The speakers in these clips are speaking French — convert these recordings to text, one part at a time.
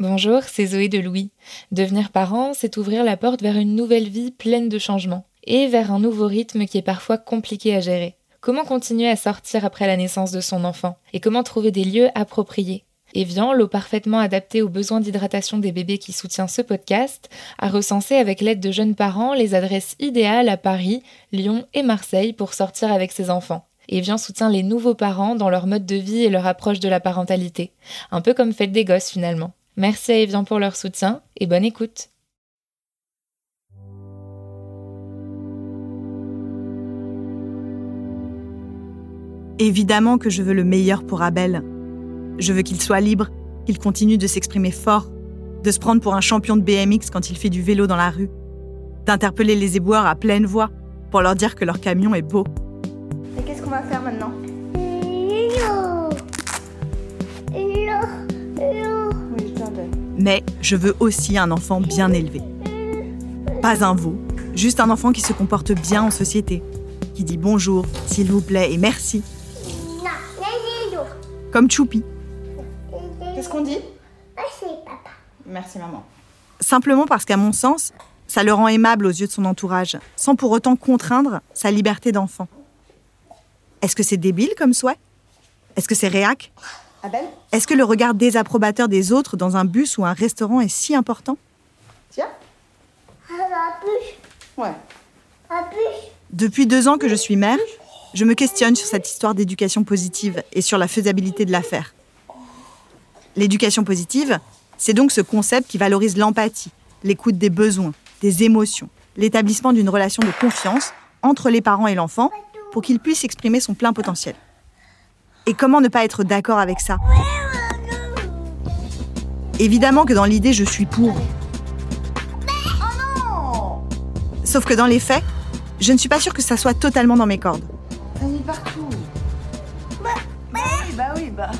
Bonjour, c'est Zoé de Louis. Devenir parent, c'est ouvrir la porte vers une nouvelle vie pleine de changements et vers un nouveau rythme qui est parfois compliqué à gérer. Comment continuer à sortir après la naissance de son enfant et comment trouver des lieux appropriés? Evian, l'eau parfaitement adaptée aux besoins d'hydratation des bébés qui soutient ce podcast, a recensé avec l'aide de jeunes parents les adresses idéales à Paris, Lyon et Marseille pour sortir avec ses enfants. Evian soutient les nouveaux parents dans leur mode de vie et leur approche de la parentalité. Un peu comme Fête des Gosses finalement. Merci à Evian pour leur soutien et bonne écoute. Évidemment que je veux le meilleur pour Abel. Je veux qu'il soit libre, qu'il continue de s'exprimer fort, de se prendre pour un champion de BMX quand il fait du vélo dans la rue, d'interpeller les éboueurs à pleine voix pour leur dire que leur camion est beau. Mais je veux aussi un enfant bien élevé. Pas un veau, juste un enfant qui se comporte bien en société, qui dit bonjour, s'il vous plaît et merci. Comme Choupi. Qu'est-ce qu'on dit? Merci maman. Simplement parce qu'à mon sens, ça le rend aimable aux yeux de son entourage, sans pour autant contraindre sa liberté d'enfant. Est-ce que c'est débile comme souhait? Est-ce que c'est réac? Est-ce que le regard désapprobateur des autres dans un bus ou un restaurant est si important? Tiens Ouais. Depuis deux ans que je suis mère, je me questionne sur cette histoire d'éducation positive et sur la faisabilité de la faire. L'éducation positive, c'est donc ce concept qui valorise l'empathie, l'écoute des besoins, des émotions, l'établissement d'une relation de confiance entre les parents et l'enfant pour qu'il puisse exprimer son plein potentiel. Et comment ne pas être d'accord avec ça? Évidemment que dans l'idée, je suis pour. Sauf que dans les faits, je ne suis pas sûre que ça soit totalement dans mes cordes. Partout. Bah bah oui, bah.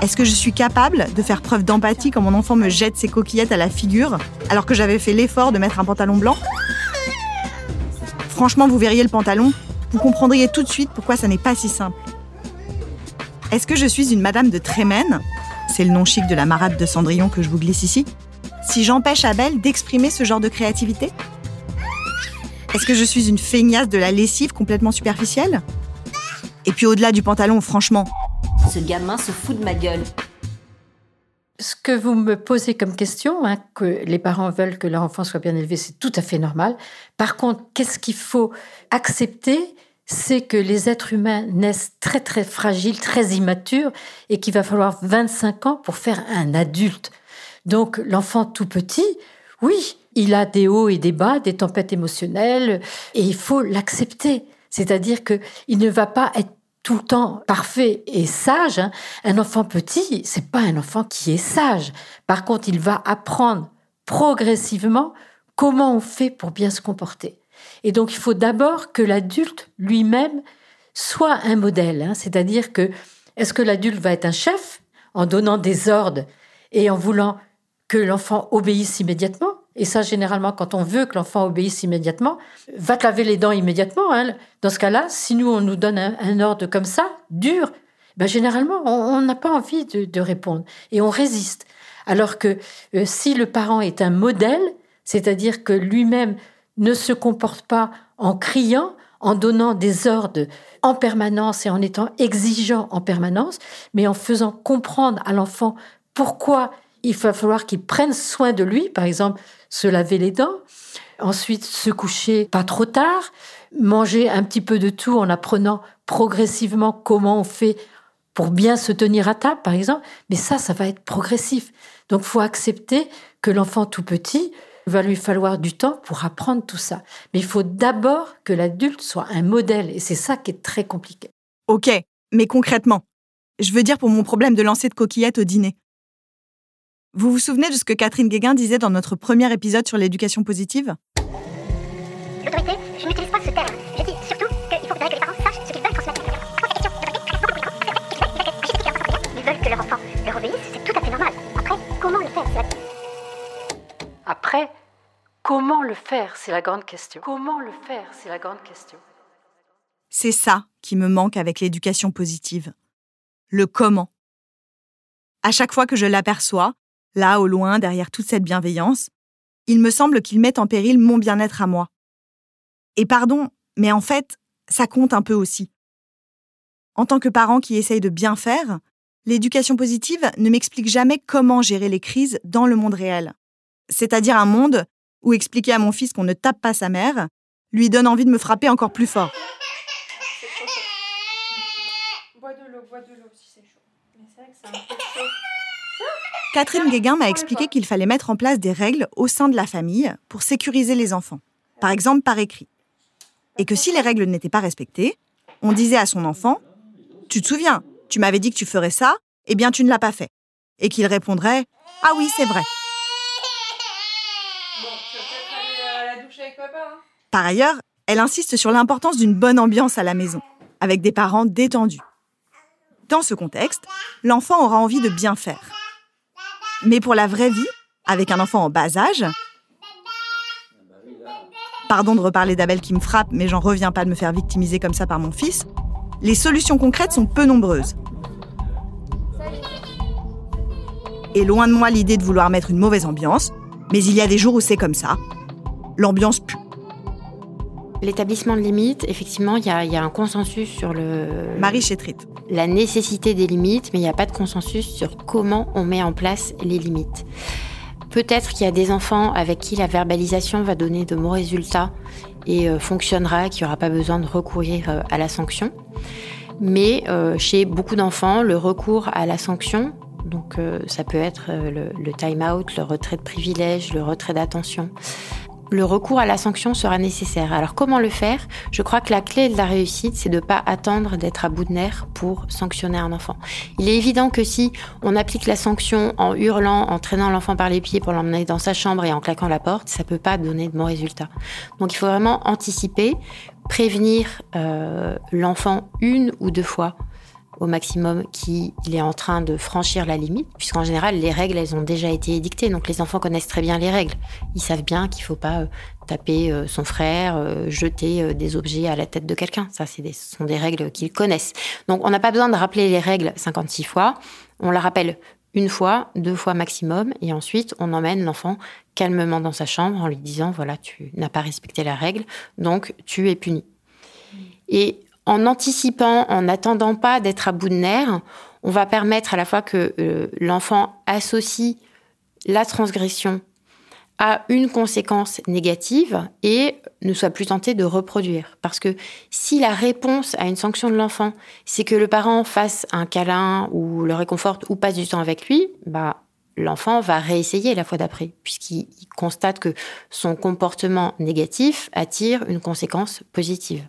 Est-ce que je suis capable de faire preuve d'empathie quand mon enfant me jette ses coquillettes à la figure alors que j'avais fait l'effort de mettre un pantalon blanc? Franchement, vous verriez le pantalon, vous comprendriez tout de suite pourquoi ça n'est pas si simple. Est-ce que je suis une madame de Trémène C'est le nom chic de la marade de Cendrillon que je vous glisse ici. Si j'empêche Abel d'exprimer ce genre de créativité? Est-ce que je suis une feignasse de la lessive complètement superficielle? Et puis au-delà du pantalon, franchement, Ce gamin se fout de ma gueule. Ce que vous me posez comme question, hein, que les parents veulent que leur enfant soit bien élevé, c'est tout à fait normal. Par contre, qu'est-ce qu'il faut accepter C'est que les êtres humains naissent très très fragiles, très immatures, et qu'il va falloir 25 ans pour faire un adulte. Donc l'enfant tout petit, oui, il a des hauts et des bas, des tempêtes émotionnelles, et il faut l'accepter. C'est-à-dire que il ne va pas être tout le temps parfait et sage. hein. Un enfant petit, c'est pas un enfant qui est sage. Par contre, il va apprendre progressivement comment on fait pour bien se comporter. Et donc, il faut d'abord que l'adulte lui-même soit un modèle. hein. C'est-à-dire que est-ce que l'adulte va être un chef en donnant des ordres et en voulant que l'enfant obéisse immédiatement? Et ça, généralement, quand on veut que l'enfant obéisse immédiatement, va te laver les dents immédiatement. hein. Dans ce cas-là, si nous, on nous donne un, ordre comme ça, dur, ben, généralement, on n'a pas envie de, de répondre et on résiste. Alors que euh, si le parent est un modèle, c'est-à-dire que lui-même ne se comporte pas en criant, en donnant des ordres en permanence et en étant exigeant en permanence, mais en faisant comprendre à l'enfant pourquoi il va falloir qu'il prenne soin de lui, par exemple se laver les dents, ensuite se coucher pas trop tard, manger un petit peu de tout en apprenant progressivement comment on fait pour bien se tenir à table, par exemple. Mais ça, ça va être progressif. Donc, faut accepter que l'enfant tout petit il va lui falloir du temps pour apprendre tout ça. Mais il faut d'abord que l'adulte soit un modèle, et c'est ça qui est très compliqué. Ok, mais concrètement, je veux dire pour mon problème de lancer de coquillettes au dîner. Vous vous souvenez de ce que Catherine Guéguin disait dans notre premier épisode sur l'éducation positive? Après, comment le faire, c'est la grande question. Comment le faire, c'est la grande question. C'est ça qui me manque avec l'éducation positive. Le comment. À chaque fois que je l'aperçois, là au loin, derrière toute cette bienveillance, il me semble qu'ils mettent en péril mon bien-être à moi. Et pardon, mais en fait, ça compte un peu aussi. En tant que parent qui essaye de bien faire, l'éducation positive ne m'explique jamais comment gérer les crises dans le monde réel. C'est-à-dire un monde où expliquer à mon fils qu'on ne tape pas sa mère lui donne envie de me frapper encore plus fort. Catherine Guéguin m'a expliqué qu'il fallait mettre en place des règles au sein de la famille pour sécuriser les enfants, par exemple par écrit. Et que si les règles n'étaient pas respectées, on disait à son enfant Tu te souviens, tu m'avais dit que tu ferais ça, eh bien tu ne l'as pas fait. Et qu'il répondrait Ah oui, c'est vrai. Par ailleurs, elle insiste sur l'importance d'une bonne ambiance à la maison, avec des parents détendus. Dans ce contexte, l'enfant aura envie de bien faire. Mais pour la vraie vie, avec un enfant en bas âge, pardon de reparler d'Abel qui me frappe, mais j'en reviens pas de me faire victimiser comme ça par mon fils, les solutions concrètes sont peu nombreuses. Et loin de moi l'idée de vouloir mettre une mauvaise ambiance, mais il y a des jours où c'est comme ça. L'ambiance pue. L'établissement de limites, effectivement, il y, a un consensus sur le. Marie Chétrit. La nécessité des limites, mais il n'y a pas de consensus sur comment on met en place les limites. Peut-être qu'il y a des enfants avec qui la verbalisation va donner de bons résultats et euh, fonctionnera, qu'il n'y aura pas besoin de recourir euh, à la sanction. Mais euh, chez beaucoup d'enfants, le recours à la sanction, donc ça peut être le, le time-out, le retrait de privilège, le retrait d'attention, le recours à la sanction sera nécessaire. Alors comment le faire? Je crois que la clé de la réussite, c'est de ne pas attendre d'être à bout de nerfs pour sanctionner un enfant. Il est évident que si on applique la sanction en hurlant, en traînant l'enfant par les pieds pour l'emmener dans sa chambre et en claquant la porte, ça peut pas donner de bons résultats. Donc il faut vraiment anticiper, prévenir euh, l'enfant une ou deux fois au maximum qu'il est en train de franchir la limite, puisqu'en général, les règles, elles ont déjà été édictées. Donc les enfants connaissent très bien les règles. Ils savent bien qu'il ne faut pas euh, taper euh, son frère, euh, jeter des objets à la tête de quelqu'un. Ça, ce sont des règles qu'ils connaissent. Donc on n'a pas besoin de rappeler les règles 56 fois. On la rappelle une fois, deux fois maximum, et ensuite on emmène l'enfant calmement dans sa chambre en lui disant, voilà, tu n'as pas respecté la règle, donc tu es puni. Et en anticipant, en n'attendant pas d'être à bout de nerfs, on va permettre à la fois que euh, l'enfant associe la transgression à une conséquence négative et ne soit plus tenté de reproduire. Parce que si la réponse à une sanction de l'enfant, c'est que le parent fasse un câlin ou le réconforte ou passe du temps avec lui, bah, l'enfant va réessayer la fois d'après, puisqu'il constate que son comportement négatif attire une conséquence positive.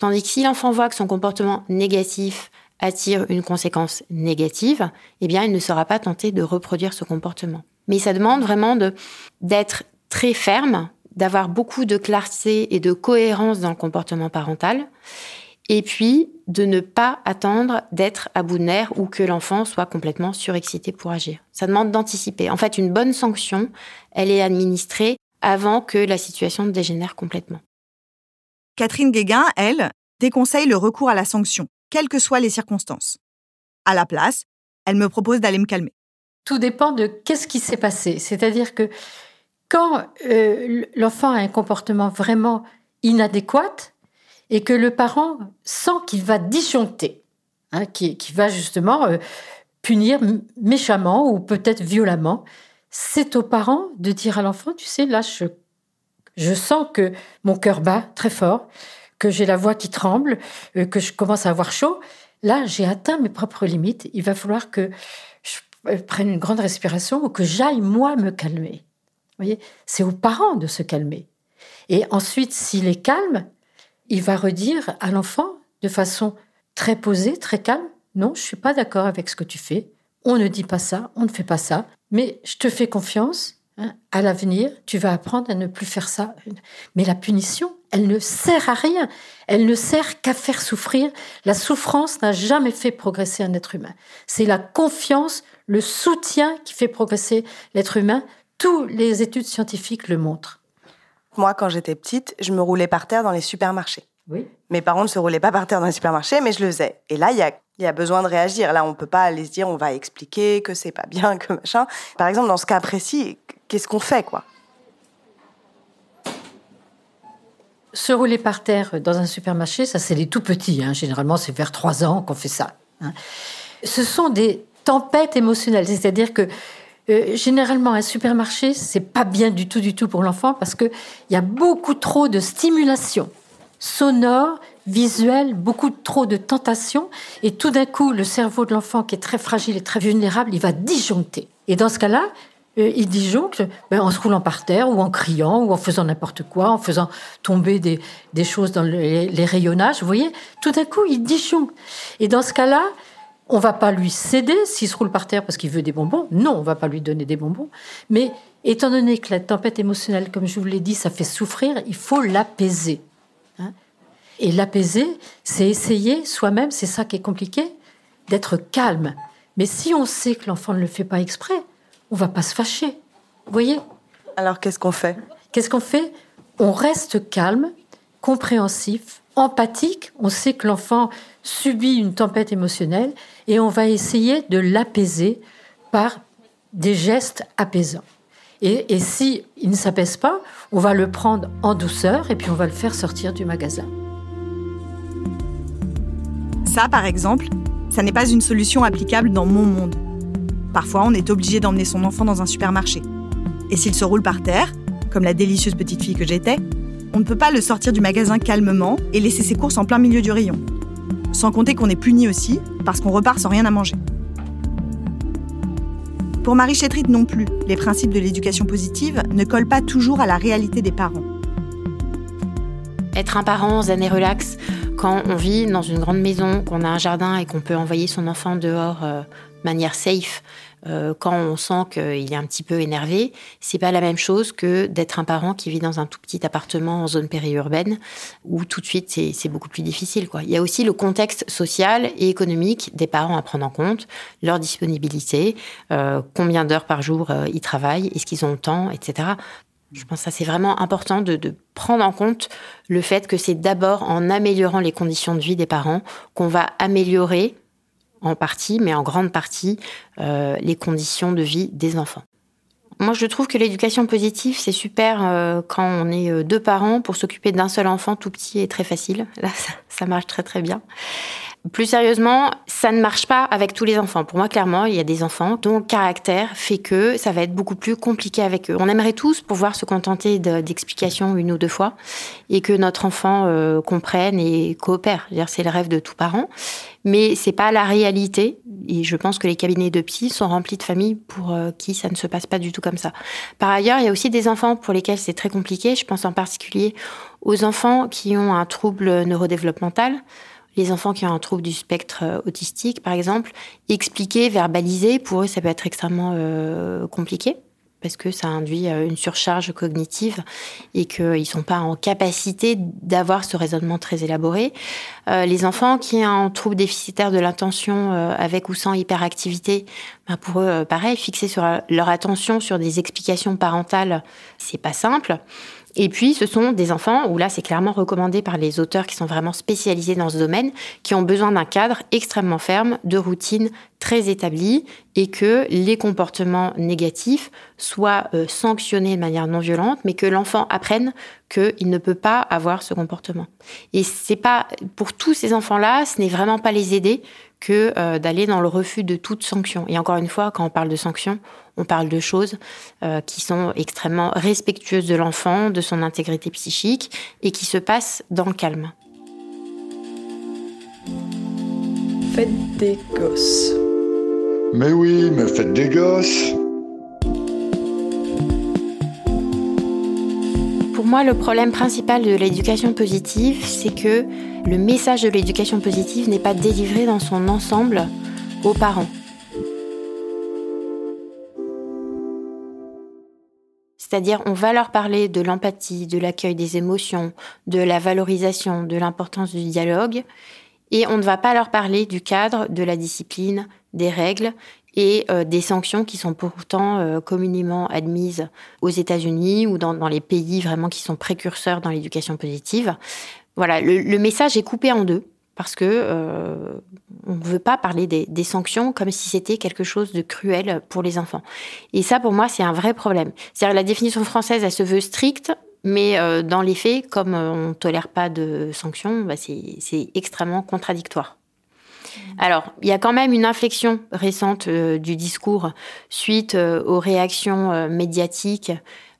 Tandis que si l'enfant voit que son comportement négatif attire une conséquence négative, eh bien, il ne sera pas tenté de reproduire ce comportement. Mais ça demande vraiment d'être très ferme, d'avoir beaucoup de clarté et de cohérence dans le comportement parental, et puis de ne pas attendre d'être à bout de nerfs ou que l'enfant soit complètement surexcité pour agir. Ça demande d'anticiper. En fait, une bonne sanction, elle est administrée avant que la situation dégénère complètement. Catherine Guéguin, elle, déconseille le recours à la sanction, quelles que soient les circonstances. À la place, elle me propose d'aller me calmer. Tout dépend de qu'est-ce qui s'est passé. C'est-à-dire que quand euh, l'enfant a un comportement vraiment inadéquat et que le parent sent qu'il va disjoncter, hein, qui, va justement euh, punir méchamment ou peut-être violemment, c'est au parent de dire à l'enfant, tu sais, là, je je sens que mon cœur bat très fort, que j'ai la voix qui tremble, euh, que je commence à avoir chaud. Là, j'ai atteint mes propres limites. Il va falloir que je euh, prenne une grande respiration ou que j'aille moi me calmer. Vous voyez, c'est aux parents de se calmer. Et ensuite, s'il est calme, il va redire à l'enfant de façon très posée, très calme, non, je suis pas d'accord avec ce que tu fais. On ne dit pas ça, on ne fait pas ça, mais je te fais confiance Hein, à l'avenir, tu vas apprendre à ne plus faire ça. Mais la punition, elle ne sert à rien. Elle ne sert qu'à faire souffrir. La souffrance n'a jamais fait progresser un être humain. C'est la confiance, le soutien qui fait progresser l'être humain. Toutes les études scientifiques le montrent. Moi, quand j'étais petite, je me roulais par terre dans les supermarchés. Oui. Mes parents ne se roulaient pas par terre dans les supermarchés, mais je le faisais. Et là, il y a, y a besoin de réagir. Là, on peut pas aller se dire, on va expliquer que c'est pas bien, que machin. Par exemple, dans ce cas précis, qu'est-ce qu'on fait, quoi? Se rouler par terre dans un supermarché, ça c'est les tout petits. hein. Généralement, c'est vers 3 ans qu'on fait ça. hein. Ce sont des tempêtes émotionnelles. C'est-à-dire que euh, généralement, un supermarché, c'est pas bien du tout, du tout pour l'enfant parce qu'il y a beaucoup trop de stimulation sonore, visuelle, beaucoup trop de tentation. Et tout d'un coup, le cerveau de l'enfant, qui est très fragile et très vulnérable, il va disjoncter. Et dans ce cas-là, euh, il disjoncte ben, en se roulant par terre ou en criant ou en faisant n'importe quoi, en faisant tomber des, choses dans les, les rayonnages. Vous voyez, tout d'un coup, il disjoncte. Et dans ce cas-là, on va pas lui céder s'il se roule par terre parce qu'il veut des bonbons. Non, on va pas lui donner des bonbons. Mais étant donné que la tempête émotionnelle, comme je vous l'ai dit, ça fait souffrir, il faut l'apaiser. Et l'apaiser, c'est essayer soi-même, c'est ça qui est compliqué, d'être calme. Mais si on sait que l'enfant ne le fait pas exprès, on va pas se fâcher. Vous voyez? Alors, qu'est-ce qu'on fait? Qu'est-ce qu'on fait? On reste calme, compréhensif, empathique. On sait que l'enfant subit une tempête émotionnelle et on va essayer de l'apaiser par des gestes apaisants. Et, et si il ne s'apaise pas, on va le prendre en douceur et puis on va le faire sortir du magasin. Ça, par exemple, ça n'est pas une solution applicable dans mon monde. Parfois, on est obligé d'emmener son enfant dans un supermarché. Et s'il se roule par terre, comme la délicieuse petite fille que j'étais, on ne peut pas le sortir du magasin calmement et laisser ses courses en plein milieu du rayon. Sans compter qu'on est puni aussi, parce qu'on repart sans rien à manger. Pour Marie Chétrit non plus, les principes de l'éducation positive ne collent pas toujours à la réalité des parents. Être un parent zen et relax quand on vit dans une grande maison, qu'on a un jardin et qu'on peut envoyer son enfant dehors euh, de manière safe, euh, quand on sent qu'il est un petit peu énervé, c'est pas la même chose que d'être un parent qui vit dans un tout petit appartement en zone périurbaine où tout de suite c'est beaucoup plus difficile. Il y a aussi le contexte social et économique des parents à prendre en compte, leur disponibilité, euh, combien d'heures par jour ils travaillent, est-ce qu'ils ont le temps, etc. Je pense que c'est vraiment important de, prendre en compte le fait que c'est d'abord en améliorant les conditions de vie des parents qu'on va améliorer en partie, mais en grande partie, euh, les conditions de vie des enfants. Moi, je trouve que l'éducation positive, c'est super euh, quand on est euh, deux parents pour s'occuper d'un seul enfant tout petit et très facile. Là, ça marche très très bien. Plus sérieusement, ça ne marche pas avec tous les enfants. Pour moi, clairement, il y a des enfants dont le caractère fait que ça va être beaucoup plus compliqué avec eux. On aimerait tous pouvoir se contenter de- d'explications une ou deux fois et que notre enfant euh, comprenne et coopère. C'est le rêve de tout parent. Mais c'est pas la réalité. Et je pense que les cabinets de psy sont remplis de familles pour euh, qui ça ne se passe pas du tout comme ça. Par ailleurs, il y a aussi des enfants pour lesquels c'est très compliqué. Je pense en particulier aux enfants qui ont un trouble neurodéveloppemental les enfants qui ont un trouble du spectre euh, autistique, par exemple, expliquer, verbaliser, pour eux, ça peut être extrêmement euh, compliqué parce que ça induit euh, une surcharge cognitive et qu'ils ne sont pas en capacité d'avoir ce raisonnement très élaboré. Les enfants qui ont un trouble déficitaire de l'attention euh, avec ou sans hyperactivité, ben pour eux, pareil, fixer leur attention sur des explications parentales, c'est pas simple. Et puis, ce sont des enfants où là, c'est clairement recommandé par les auteurs qui sont vraiment spécialisés dans ce domaine, qui ont besoin d'un cadre extrêmement ferme, de routines très établies, et que les comportements négatifs soient euh, sanctionnés de manière non violente, mais que l'enfant apprenne qu'il ne peut pas avoir ce comportement. Et c'est pas pour tous ces enfants-là, ce n'est vraiment pas les aider que euh, d'aller dans le refus de toute sanction. Et encore une fois, quand on parle de sanction, on parle de choses euh, qui sont extrêmement respectueuses de l'enfant, de son intégrité psychique, et qui se passent dans le calme. Faites des gosses. Mais oui, mais faites des gosses. Pour moi, le problème principal de l'éducation positive, c'est que le message de l'éducation positive n'est pas délivré dans son ensemble aux parents. C'est-à-dire, on va leur parler de l'empathie, de l'accueil des émotions, de la valorisation, de l'importance du dialogue, et on ne va pas leur parler du cadre, de la discipline, des règles et euh, des sanctions qui sont pourtant euh, communément admises aux États-Unis ou dans, dans les pays vraiment qui sont précurseurs dans l'éducation positive. Voilà, le, message est coupé en deux parce que euh, on ne veut pas parler des, sanctions comme si c'était quelque chose de cruel pour les enfants. Et ça, pour moi, c'est un vrai problème. C'est-à-dire la définition française, elle se veut stricte, mais euh, dans les faits, comme euh, on ne tolère pas de sanctions, bah, c'est extrêmement contradictoire. Alors, il y a quand même une inflexion récente du discours suite aux réactions médiatiques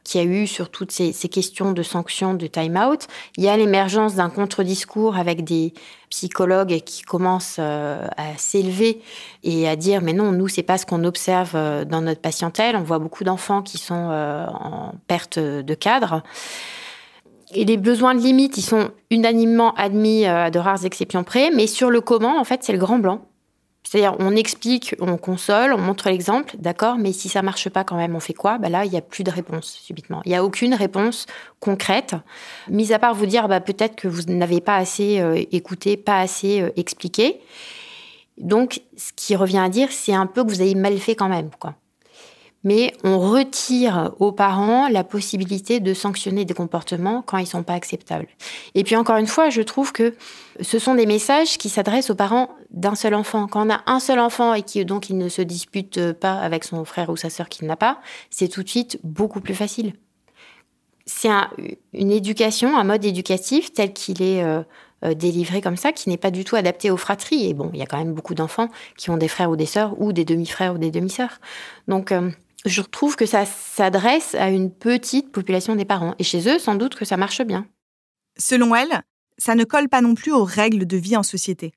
qu'il y a eu sur toutes ces, questions de sanctions, de time-out. Il y a l'émergence d'un contre-discours avec des psychologues qui commencent euh, à s'élever et à dire mais non, nous c'est pas ce qu'on observe euh, dans notre patientèle. On voit beaucoup d'enfants qui sont euh, en perte de cadre. Et les besoins de limite, ils sont unanimement admis à de rares exceptions près, mais sur le comment, en fait, c'est le grand blanc. C'est-à-dire, on explique, on console, on montre l'exemple, d'accord, mais si ça marche pas quand même, on fait quoi? Bah Là, il n'y a plus de réponse subitement. Il n'y a aucune réponse concrète, mis à part vous dire bah, peut-être que vous n'avez pas assez euh, écouté, pas assez euh, expliqué. Donc, ce qui revient à dire, c'est un peu que vous avez mal fait quand même. Quoi mais on retire aux parents la possibilité de sanctionner des comportements quand ils sont pas acceptables. Et puis encore une fois, je trouve que ce sont des messages qui s'adressent aux parents d'un seul enfant. Quand on a un seul enfant et qui donc il ne se dispute pas avec son frère ou sa sœur qu'il n'a pas, c'est tout de suite beaucoup plus facile. C'est une éducation, un mode éducatif tel qu'il est euh, euh, délivré comme ça, qui n'est pas du tout adapté aux fratries. Et bon, il y a quand même beaucoup d'enfants qui ont des frères ou des sœurs, ou des demi-frères ou des demi-sœurs. Donc, euh, je trouve que ça s'adresse à une petite population des parents. Et chez eux, sans doute que ça marche bien. Selon elle, ça ne colle pas non plus aux règles de vie en société.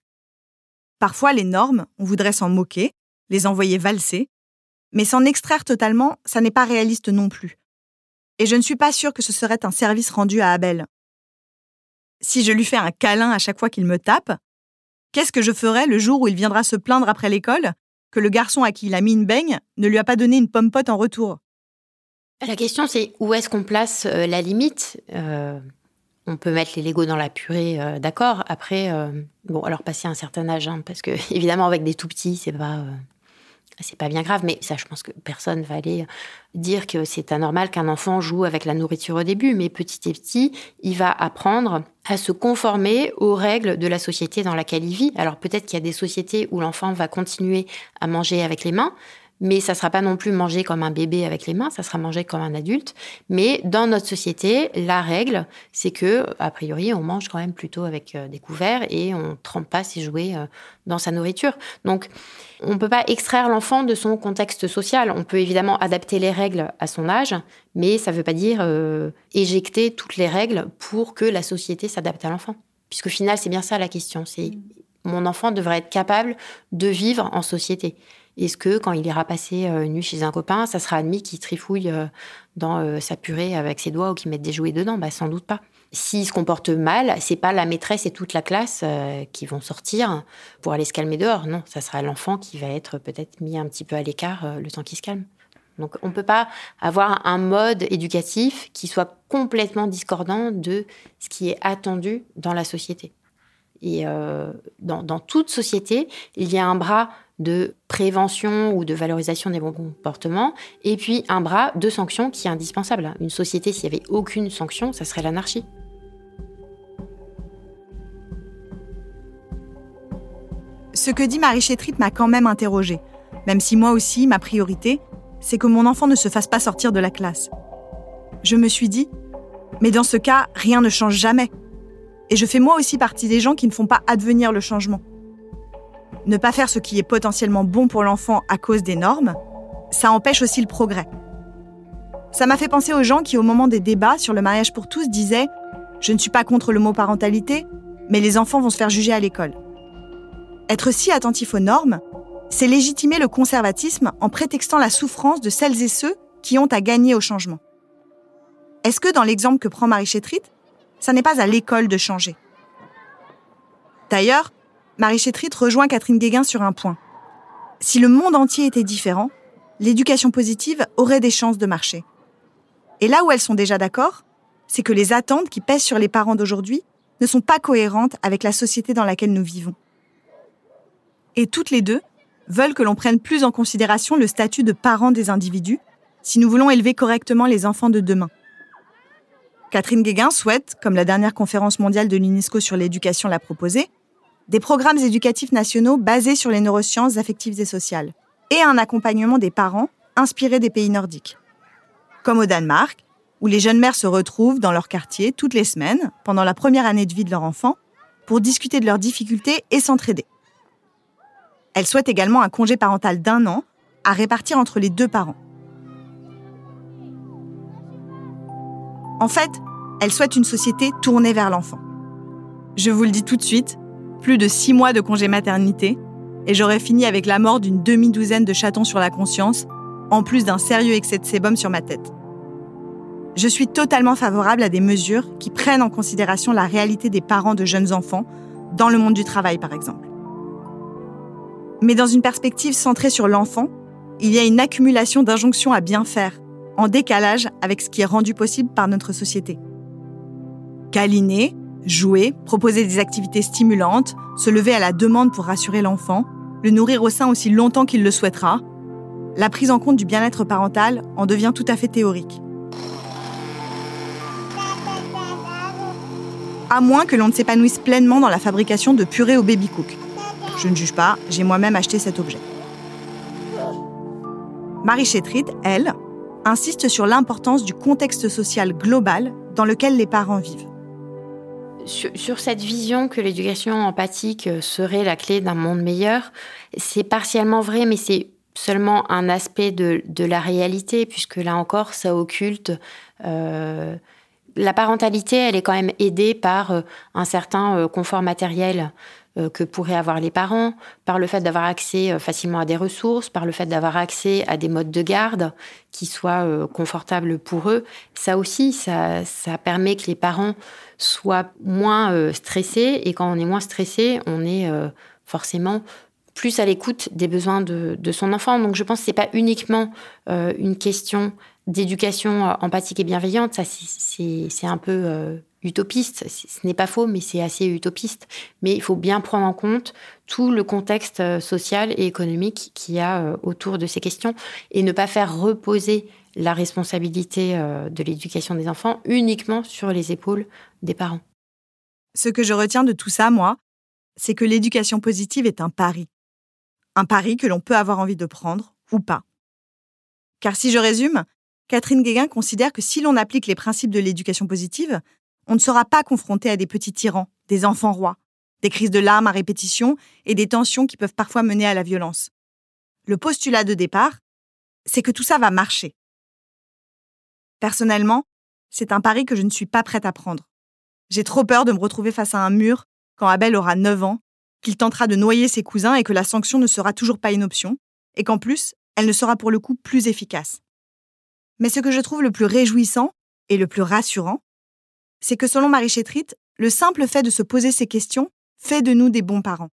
Parfois, les normes, on voudrait s'en moquer, les envoyer valser, mais s'en extraire totalement, ça n'est pas réaliste non plus. Et je ne suis pas sûre que ce serait un service rendu à Abel. Si je lui fais un câlin à chaque fois qu'il me tape, qu'est-ce que je ferai le jour où il viendra se plaindre après l'école? Que le garçon à qui il a mis une baigne ne lui a pas donné une pomme pote en retour. La question, c'est où est-ce qu'on place euh, la limite? Euh, On peut mettre les Legos dans la purée, euh, d'accord. Après, bon, alors passer un certain âge, hein, parce que évidemment, avec des tout petits, c'est pas c'est pas bien grave, mais ça, je pense que personne va aller dire que c'est anormal qu'un enfant joue avec la nourriture au début, mais petit à petit, il va apprendre à se conformer aux règles de la société dans laquelle il vit. Alors peut-être qu'il y a des sociétés où l'enfant va continuer à manger avec les mains, mais ça sera pas non plus manger comme un bébé avec les mains, ça sera manger comme un adulte. Mais dans notre société, la règle, c'est que, a priori, on mange quand même plutôt avec euh, des couverts et on trempe pas ses jouets euh, dans sa nourriture. Donc, on peut pas extraire l'enfant de son contexte social. On peut évidemment adapter les règles à son âge, mais ça veut pas dire euh, éjecter toutes les règles pour que la société s'adapte à l'enfant. Puisqu'au final, c'est bien ça la question. C'est mon enfant devrait être capable de vivre en société. Est-ce que quand il ira passer euh, une nuit chez un copain, ça sera admis qu'il trifouille euh, dans euh, sa purée avec ses doigts ou qu'il mette des jouets dedans? Bah, Sans doute pas. S'il se comporte mal, c'est pas la maîtresse et toute la classe qui vont sortir pour aller se calmer dehors. Non, ça sera l'enfant qui va être peut-être mis un petit peu à l'écart le temps qu'il se calme. Donc on ne peut pas avoir un mode éducatif qui soit complètement discordant de ce qui est attendu dans la société. Et dans, dans, toute société, il y a un bras de prévention ou de valorisation des bons comportements, et puis un bras de sanction qui est indispensable. Une société, s'il n'y avait aucune sanction, ça serait l'anarchie. Ce que dit Marie Chétrit m'a quand même interrogée, même si moi aussi, ma priorité, c'est que mon enfant ne se fasse pas sortir de la classe. Je me suis dit, mais dans ce cas, rien ne change jamais. Et je fais moi aussi partie des gens qui ne font pas advenir le changement ne pas faire ce qui est potentiellement bon pour l'enfant à cause des normes, ça empêche aussi le progrès. Ça m'a fait penser aux gens qui, au moment des débats sur le mariage pour tous, disaient ⁇ Je ne suis pas contre le mot parentalité, mais les enfants vont se faire juger à l'école. ⁇ Être si attentif aux normes, c'est légitimer le conservatisme en prétextant la souffrance de celles et ceux qui ont à gagner au changement. Est-ce que dans l'exemple que prend Marie Chétrit, ça n'est pas à l'école de changer D'ailleurs, Marie Chétrit rejoint Catherine Guéguin sur un point. Si le monde entier était différent, l'éducation positive aurait des chances de marcher. Et là où elles sont déjà d'accord, c'est que les attentes qui pèsent sur les parents d'aujourd'hui ne sont pas cohérentes avec la société dans laquelle nous vivons. Et toutes les deux veulent que l'on prenne plus en considération le statut de parents des individus si nous voulons élever correctement les enfants de demain. Catherine Guéguin souhaite, comme la dernière conférence mondiale de l'UNESCO sur l'éducation l'a proposé, des programmes éducatifs nationaux basés sur les neurosciences affectives et sociales, et un accompagnement des parents inspiré des pays nordiques. Comme au Danemark, où les jeunes mères se retrouvent dans leur quartier toutes les semaines, pendant la première année de vie de leur enfant, pour discuter de leurs difficultés et s'entraider. Elle souhaite également un congé parental d'un an à répartir entre les deux parents. En fait, elle souhaite une société tournée vers l'enfant. Je vous le dis tout de suite, plus de six mois de congé maternité, et j'aurais fini avec la mort d'une demi-douzaine de chatons sur la conscience, en plus d'un sérieux excès de sébum sur ma tête. Je suis totalement favorable à des mesures qui prennent en considération la réalité des parents de jeunes enfants, dans le monde du travail par exemple. Mais dans une perspective centrée sur l'enfant, il y a une accumulation d'injonctions à bien faire, en décalage avec ce qui est rendu possible par notre société. Câliner, jouer, proposer des activités stimulantes, se lever à la demande pour rassurer l'enfant, le nourrir au sein aussi longtemps qu'il le souhaitera, la prise en compte du bien-être parental en devient tout à fait théorique. À moins que l'on ne s'épanouisse pleinement dans la fabrication de purée au baby-cook. Je ne juge pas, j'ai moi-même acheté cet objet. Marie Chétrit, elle, insiste sur l'importance du contexte social global dans lequel les parents vivent. Sur, cette vision que l'éducation empathique serait la clé d'un monde meilleur, c'est partiellement vrai, mais c'est seulement un aspect de, la réalité, puisque là encore, ça occulte euh, la parentalité, elle est quand même aidée par euh, un certain euh, confort matériel euh, que pourraient avoir les parents, par le fait d'avoir accès facilement à des ressources, par le fait d'avoir accès à des modes de garde qui soient confortables pour eux. Ça aussi, ça, ça permet que les parents soient moins stressés. Et quand on est moins stressé, on est forcément plus à l'écoute des besoins de, de, son enfant. Donc je pense que ce n'est pas uniquement une question d'éducation euh, empathique et bienveillante, ça c'est un peu euh, utopiste. Ce n'est pas faux, mais c'est assez utopiste. Mais il faut bien prendre en compte tout le contexte euh, social et économique qu'il y a autour de ces questions et ne pas faire reposer la responsabilité de l'éducation des enfants uniquement sur les épaules des parents. Ce que je retiens de tout ça, moi, c'est que l'éducation positive est un pari. Un pari que l'on peut avoir envie de prendre ou pas. Car si je résume, Catherine Guéguin considère que si l'on applique les principes de l'éducation positive, on ne sera pas confronté à des petits tyrans, des enfants rois, des crises de larmes à répétition et des tensions qui peuvent parfois mener à la violence. Le postulat de départ, c'est que tout ça va marcher. Personnellement, c'est un pari que je ne suis pas prête à prendre. J'ai trop peur de me retrouver face à un mur quand Abel aura 9 ans, qu'il tentera de noyer ses cousins et que la sanction ne sera toujours pas une option, et qu'en plus, elle ne sera pour le coup plus efficace. Mais ce que je trouve le plus réjouissant et le plus rassurant, c'est que selon Marie Chétrit, le simple fait de se poser ces questions fait de nous des bons parents.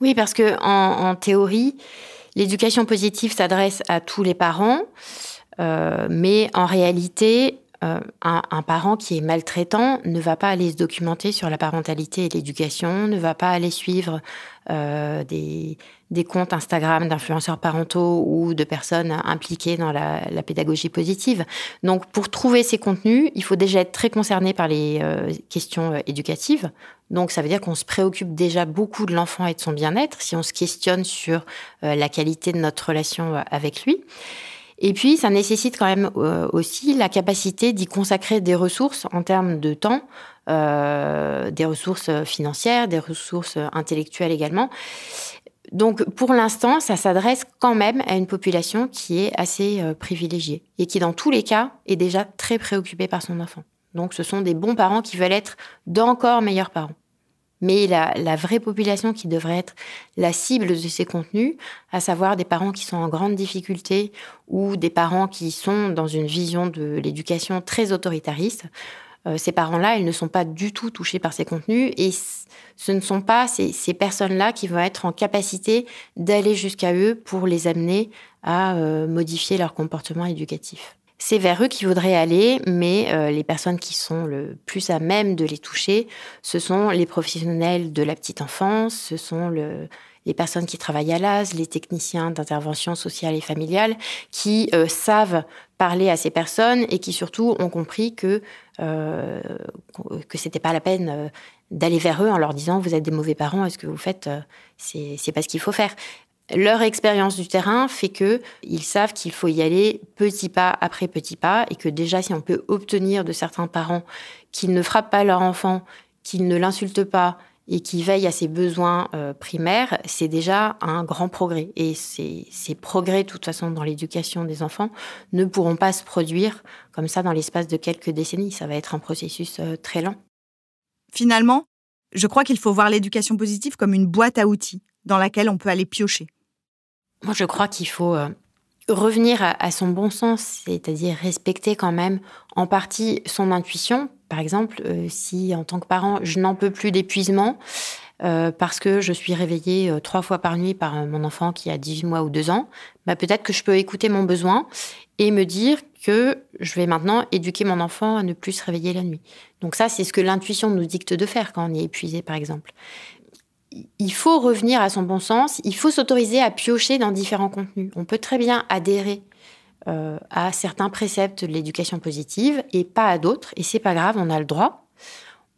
Oui, parce que en, théorie, l'éducation positive s'adresse à tous les parents, euh, mais en réalité, euh, un, parent qui est maltraitant ne va pas aller se documenter sur la parentalité et l'éducation, ne va pas aller suivre euh, des, comptes Instagram d'influenceurs parentaux ou de personnes impliquées dans la, pédagogie positive. Donc pour trouver ces contenus, il faut déjà être très concerné par les euh, questions éducatives. Donc ça veut dire qu'on se préoccupe déjà beaucoup de l'enfant et de son bien-être si on se questionne sur la qualité de notre relation avec lui. Et puis, ça nécessite quand même euh, aussi la capacité d'y consacrer des ressources en termes de temps, euh, des ressources financières, des ressources intellectuelles également. Donc, pour l'instant, ça s'adresse quand même à une population qui est assez euh, privilégiée et qui, dans tous les cas, est déjà très préoccupée par son enfant. Donc, ce sont des bons parents qui veulent être d'encore meilleurs parents. Mais la, vraie population qui devrait être la cible de ces contenus, à savoir des parents qui sont en grande difficulté ou des parents qui sont dans une vision de l'éducation très autoritariste, euh, ces parents-là, ils ne sont pas du tout touchés par ces contenus et ce ne sont pas ces, personnes-là qui vont être en capacité d'aller jusqu'à eux pour les amener à euh, modifier leur comportement éducatif. C'est vers eux qu'il voudraient aller, mais euh, les personnes qui sont le plus à même de les toucher, ce sont les professionnels de la petite enfance, ce sont les personnes qui travaillent à l'AS, les techniciens d'intervention sociale et familiale, qui euh, savent parler à ces personnes et qui surtout ont compris que euh, que c'était pas la peine euh, d'aller vers eux en leur disant vous êtes des mauvais parents, est-ce que vous faites, c'est c'est pas ce qu'il faut faire. Leur expérience du terrain fait que ils savent qu'il faut y aller petit pas après petit pas et que déjà si on peut obtenir de certains parents qu'ils ne frappent pas leur enfant, qu'ils ne l'insultent pas et qu'ils veillent à ses besoins euh, primaires, c'est déjà un grand progrès. Et ces, ces progrès, de toute façon, dans l'éducation des enfants, ne pourront pas se produire comme ça dans l'espace de quelques décennies. Ça va être un processus euh, très lent. Finalement, je crois qu'il faut voir l'éducation positive comme une boîte à outils dans laquelle on peut aller piocher. Moi, je crois qu'il faut euh, revenir à, son bon sens, c'est-à-dire respecter quand même en partie son intuition. Par exemple, euh, si en tant que parent, je n'en peux plus d'épuisement euh, parce que je suis réveillée trois fois par nuit par mon enfant qui a 18 mois ou 2 ans, bah peut-être que je peux écouter mon besoin et me dire que je vais maintenant éduquer mon enfant à ne plus se réveiller la nuit. Donc ça, c'est ce que l'intuition nous dicte de faire quand on est épuisé, par exemple il faut revenir à son bon sens, il faut s'autoriser à piocher dans différents contenus. On peut très bien adhérer euh, à certains préceptes de l'éducation positive et pas à d'autres, et c'est pas grave, on a le droit.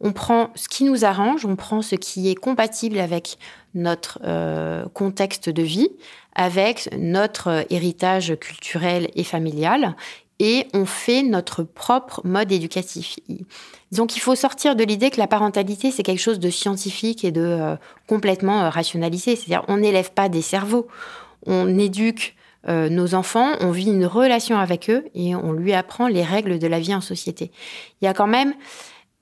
On prend ce qui nous arrange, on prend ce qui est compatible avec notre euh, contexte de vie, avec notre héritage culturel et familial, et on fait notre propre mode éducatif. Donc il faut sortir de l'idée que la parentalité, c'est quelque chose de scientifique et de euh, complètement euh, rationalisé. C'est-à-dire on n'élève pas des cerveaux, on éduque euh, nos enfants, on vit une relation avec eux et on lui apprend les règles de la vie en société. Il y a quand même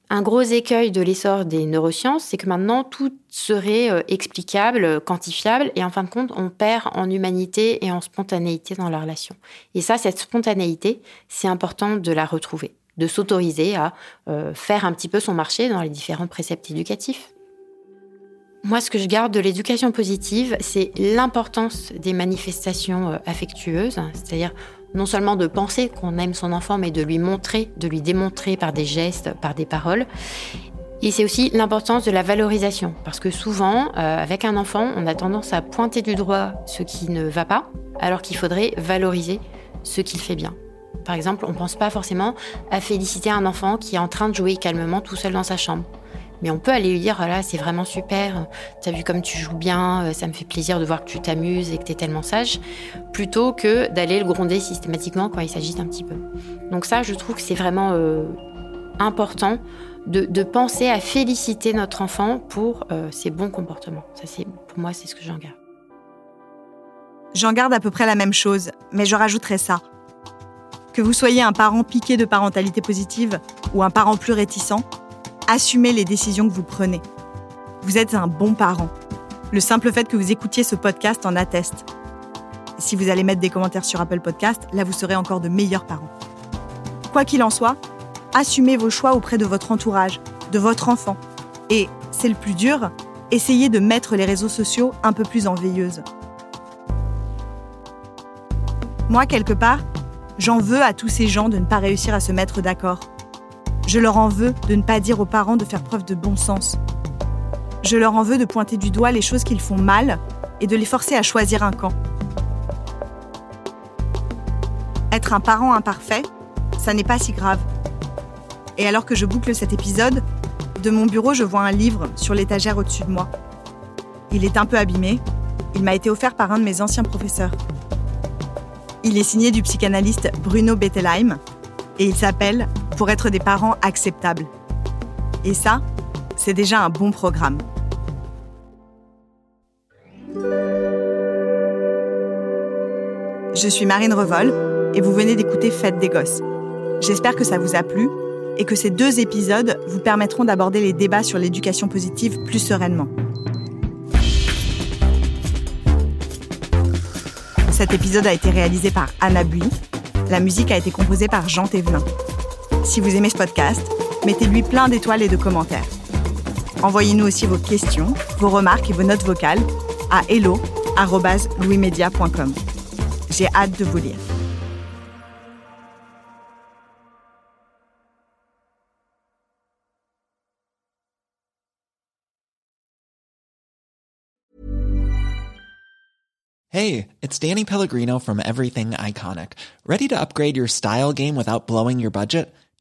un gros écueil de l'essor des neurosciences, c'est que maintenant tout serait euh, explicable, quantifiable, et en fin de compte, on perd en humanité et en spontanéité dans la relation. Et ça, cette spontanéité, c'est important de la retrouver, de s'autoriser à euh, faire un petit peu son marché dans les différents préceptes éducatifs. Moi, ce que je garde de l'éducation positive, c'est l'importance des manifestations euh, affectueuses, c'est-à-dire non seulement de penser qu'on aime son enfant, mais de lui montrer, de lui démontrer par des gestes, par des paroles. Et c'est aussi l'importance de la valorisation, parce que souvent, euh, avec un enfant, on a tendance à pointer du doigt ce qui ne va pas, alors qu'il faudrait valoriser ce qu'il fait bien. Par exemple, on ne pense pas forcément à féliciter un enfant qui est en train de jouer calmement tout seul dans sa chambre. Mais on peut aller lui dire, voilà, c'est vraiment super, t'as vu comme tu joues bien, euh, ça me fait plaisir de voir que tu t'amuses et que t'es tellement sage, plutôt que d'aller le gronder systématiquement quand il s'agit un petit peu. Donc ça, je trouve que c'est vraiment euh, important de, penser à féliciter notre enfant pour euh, ses bons comportements. Pour moi, c'est ce que j'en garde. J'en garde à peu près la même chose, mais je rajouterai ça. Que vous soyez un parent piqué de parentalité positive ou un parent plus réticent, assumez les décisions que vous prenez. Vous êtes un bon parent. Le simple fait que vous écoutiez ce podcast en atteste. Si vous allez mettre des commentaires sur Apple Podcast, là vous serez encore de meilleurs parents. Quoi qu'il en soit, assumez vos choix auprès de votre entourage, de votre enfant. Et, c'est le plus dur, essayez de mettre les réseaux sociaux un peu plus en veilleuse. Moi, quelque part, j'en veux à tous ces gens de ne pas réussir à se mettre d'accord je leur en veux de ne pas dire aux parents de faire preuve de bon sens. Je leur en veux de pointer du doigt les choses qu'ils font mal et de les forcer à choisir un camp. Être un parent imparfait, ça n'est pas si grave. Et alors que je boucle cet épisode, de mon bureau, je vois un livre sur l'étagère au-dessus de moi. Il est un peu abîmé. Il m'a été offert par un de mes anciens professeurs. Il est signé du psychanalyste Bruno Bettelheim et il s'appelle Pour être des parents acceptables. Et ça, c'est déjà un bon programme. Je suis Marine Revol et vous venez d'écouter Fête des gosses. J'espère que ça vous a plu et que ces deux épisodes vous permettront d'aborder les débats sur l'éducation positive plus sereinement. Cet épisode a été réalisé par Anna Bui la musique a été composée par Jean Thévenin. Si vous aimez ce podcast, mettez-lui plein d'étoiles et de commentaires. Envoyez-nous aussi vos questions, vos remarques et vos notes vocales à hello.louismedia.com. J'ai hâte de vous lire. Hey, it's Danny Pellegrino from Everything Iconic. Ready to upgrade your style game without blowing your budget?